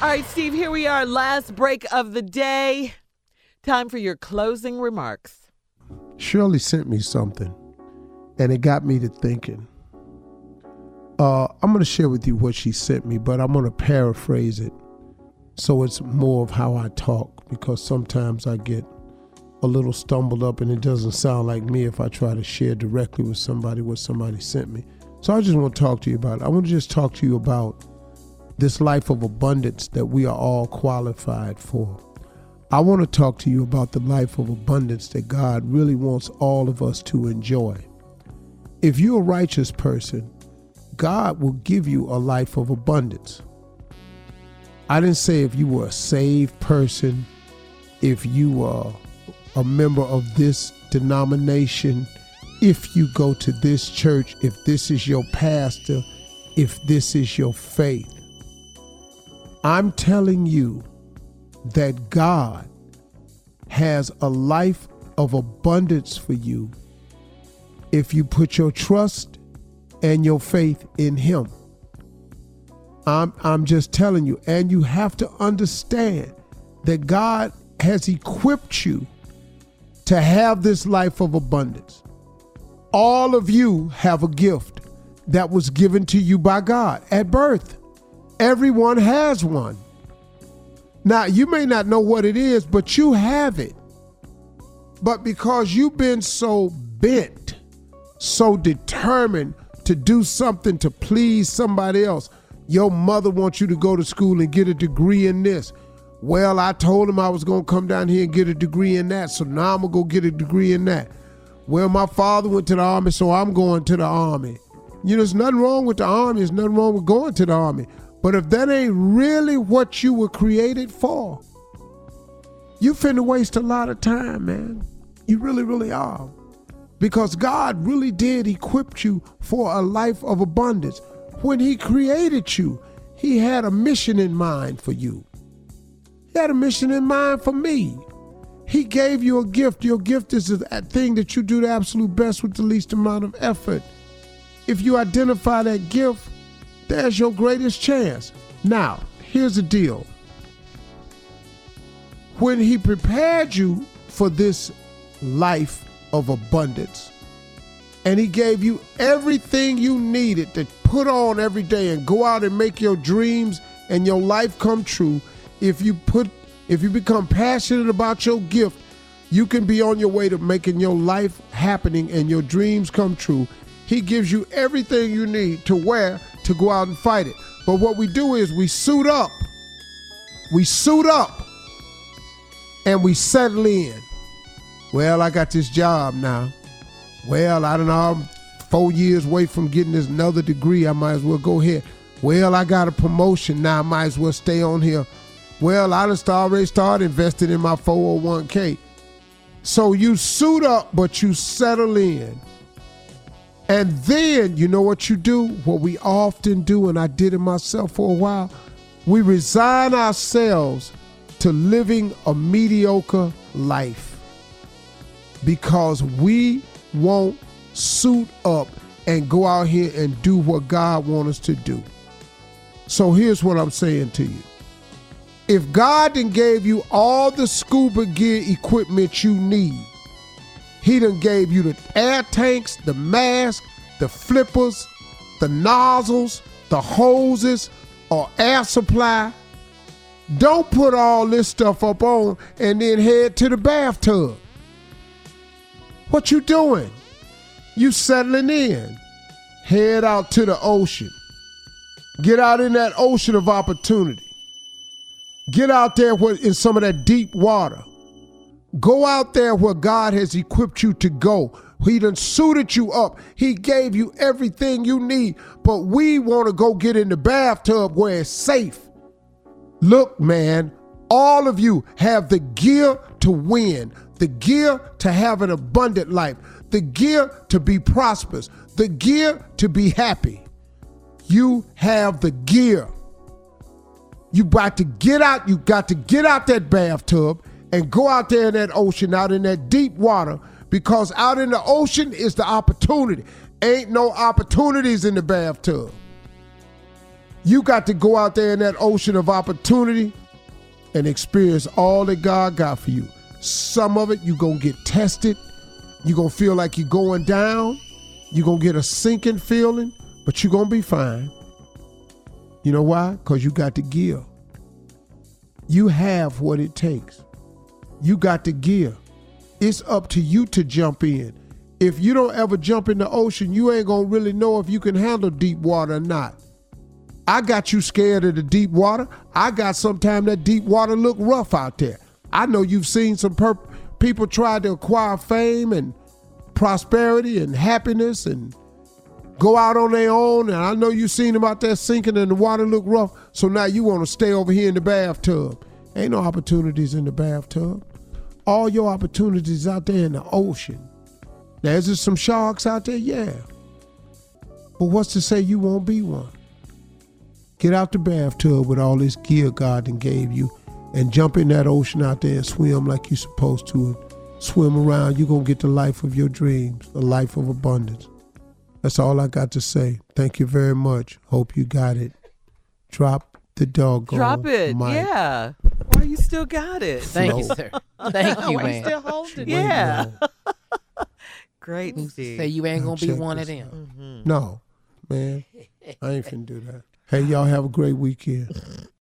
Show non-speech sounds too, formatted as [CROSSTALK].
All right, Steve, here we are, last break of the day. Time for your closing remarks. Shirley sent me something, and it got me to thinking. Uh, I'm going to share with you what she sent me, but I'm going to paraphrase it so it's more of how I talk because sometimes I get a little stumbled up and it doesn't sound like me if I try to share directly with somebody what somebody sent me. So I just want to talk to you about it. I want to just talk to you about this life of abundance that we are all qualified for. I want to talk to you about the life of abundance that God really wants all of us to enjoy. If you're a righteous person, God will give you a life of abundance. I didn't say if you were a saved person, if you were a member of this denomination, if you go to this church, if this is your pastor, if this is your faith. I'm telling you that God has a life of abundance for you if you put your trust and your faith in Him. I'm, I'm just telling you, and you have to understand that God has equipped you to have this life of abundance. All of you have a gift that was given to you by God at birth. Everyone has one. Now, you may not know what it is, but you have it. But because you've been so bent, so determined to do something to please somebody else, your mother wants you to go to school and get a degree in this. Well, I told him I was going to come down here and get a degree in that, so now I'm going to go get a degree in that. Well, my father went to the army, so I'm going to the army. You know, there's nothing wrong with the army. There's nothing wrong with going to the army. But if that ain't really what you were created for, you finna waste a lot of time, man. You really, really are. Because God really did equip you for a life of abundance. When He created you, He had a mission in mind for you. He had a mission in mind for me. He gave you a gift. Your gift is a thing that you do the absolute best with the least amount of effort. If you identify that gift, there's your greatest chance. Now, here's the deal. When he prepared you for this life of abundance, and he gave you everything you needed to put on every day and go out and make your dreams and your life come true, if you put if you become passionate about your gift, you can be on your way to making your life happening and your dreams come true. He gives you everything you need to wear to go out and fight it. But what we do is we suit up. We suit up and we settle in. Well, I got this job now. Well, I don't know. I'm four years away from getting this another degree. I might as well go here. Well, I got a promotion now. I might as well stay on here. Well, I just already started investing in my 401k. So you suit up, but you settle in. And then you know what you do? What we often do, and I did it myself for a while, we resign ourselves to living a mediocre life because we won't suit up and go out here and do what God wants us to do. So here's what I'm saying to you. If God then gave you all the scuba gear equipment you need, he done gave you the air tanks, the mask, the flippers, the nozzles, the hoses, or air supply. Don't put all this stuff up on and then head to the bathtub. What you doing? You settling in. Head out to the ocean. Get out in that ocean of opportunity. Get out there in some of that deep water. Go out there where God has equipped you to go. He done suited you up. He gave you everything you need. But we want to go get in the bathtub where it's safe. Look, man, all of you have the gear to win, the gear to have an abundant life, the gear to be prosperous, the gear to be happy. You have the gear. You got to get out, you got to get out that bathtub and go out there in that ocean, out in that deep water, because out in the ocean is the opportunity. Ain't no opportunities in the bathtub. You got to go out there in that ocean of opportunity and experience all that God got for you. Some of it you're going to get tested. You're going to feel like you're going down. You're going to get a sinking feeling, but you're going to be fine. You know why? Because you got to give. You have what it takes. You got to give. It's up to you to jump in. If you don't ever jump in the ocean, you ain't going to really know if you can handle deep water or not. I got you scared of the deep water. I got sometimes that deep water look rough out there. I know you've seen some people try to acquire fame and prosperity and happiness and go out on their own. And I know you've seen them out there sinking and the water look rough. So now you want to stay over here in the bathtub. Ain't no opportunities in the bathtub. All your opportunities out there in the ocean. Now, is there some sharks out there? Yeah. But what's to say you won't be one? Get out the bathtub with all this gear God done gave you and jump in that ocean out there and swim like you're supposed to. And swim around. You're going to get the life of your dreams, the life of abundance. That's all I got to say. Thank you very much. Hope you got it. Drop the doggone Drop it. mic. Yeah. Why you still got it? Thank you, sir. Thank you, [LAUGHS] Why you man. still holding it? Yeah. [LAUGHS] Great, Who Steve. say you ain't gonna be check one of this them? Mm-hmm. No, man. I ain't finna do that. Hey, y'all have a great weekend. [LAUGHS]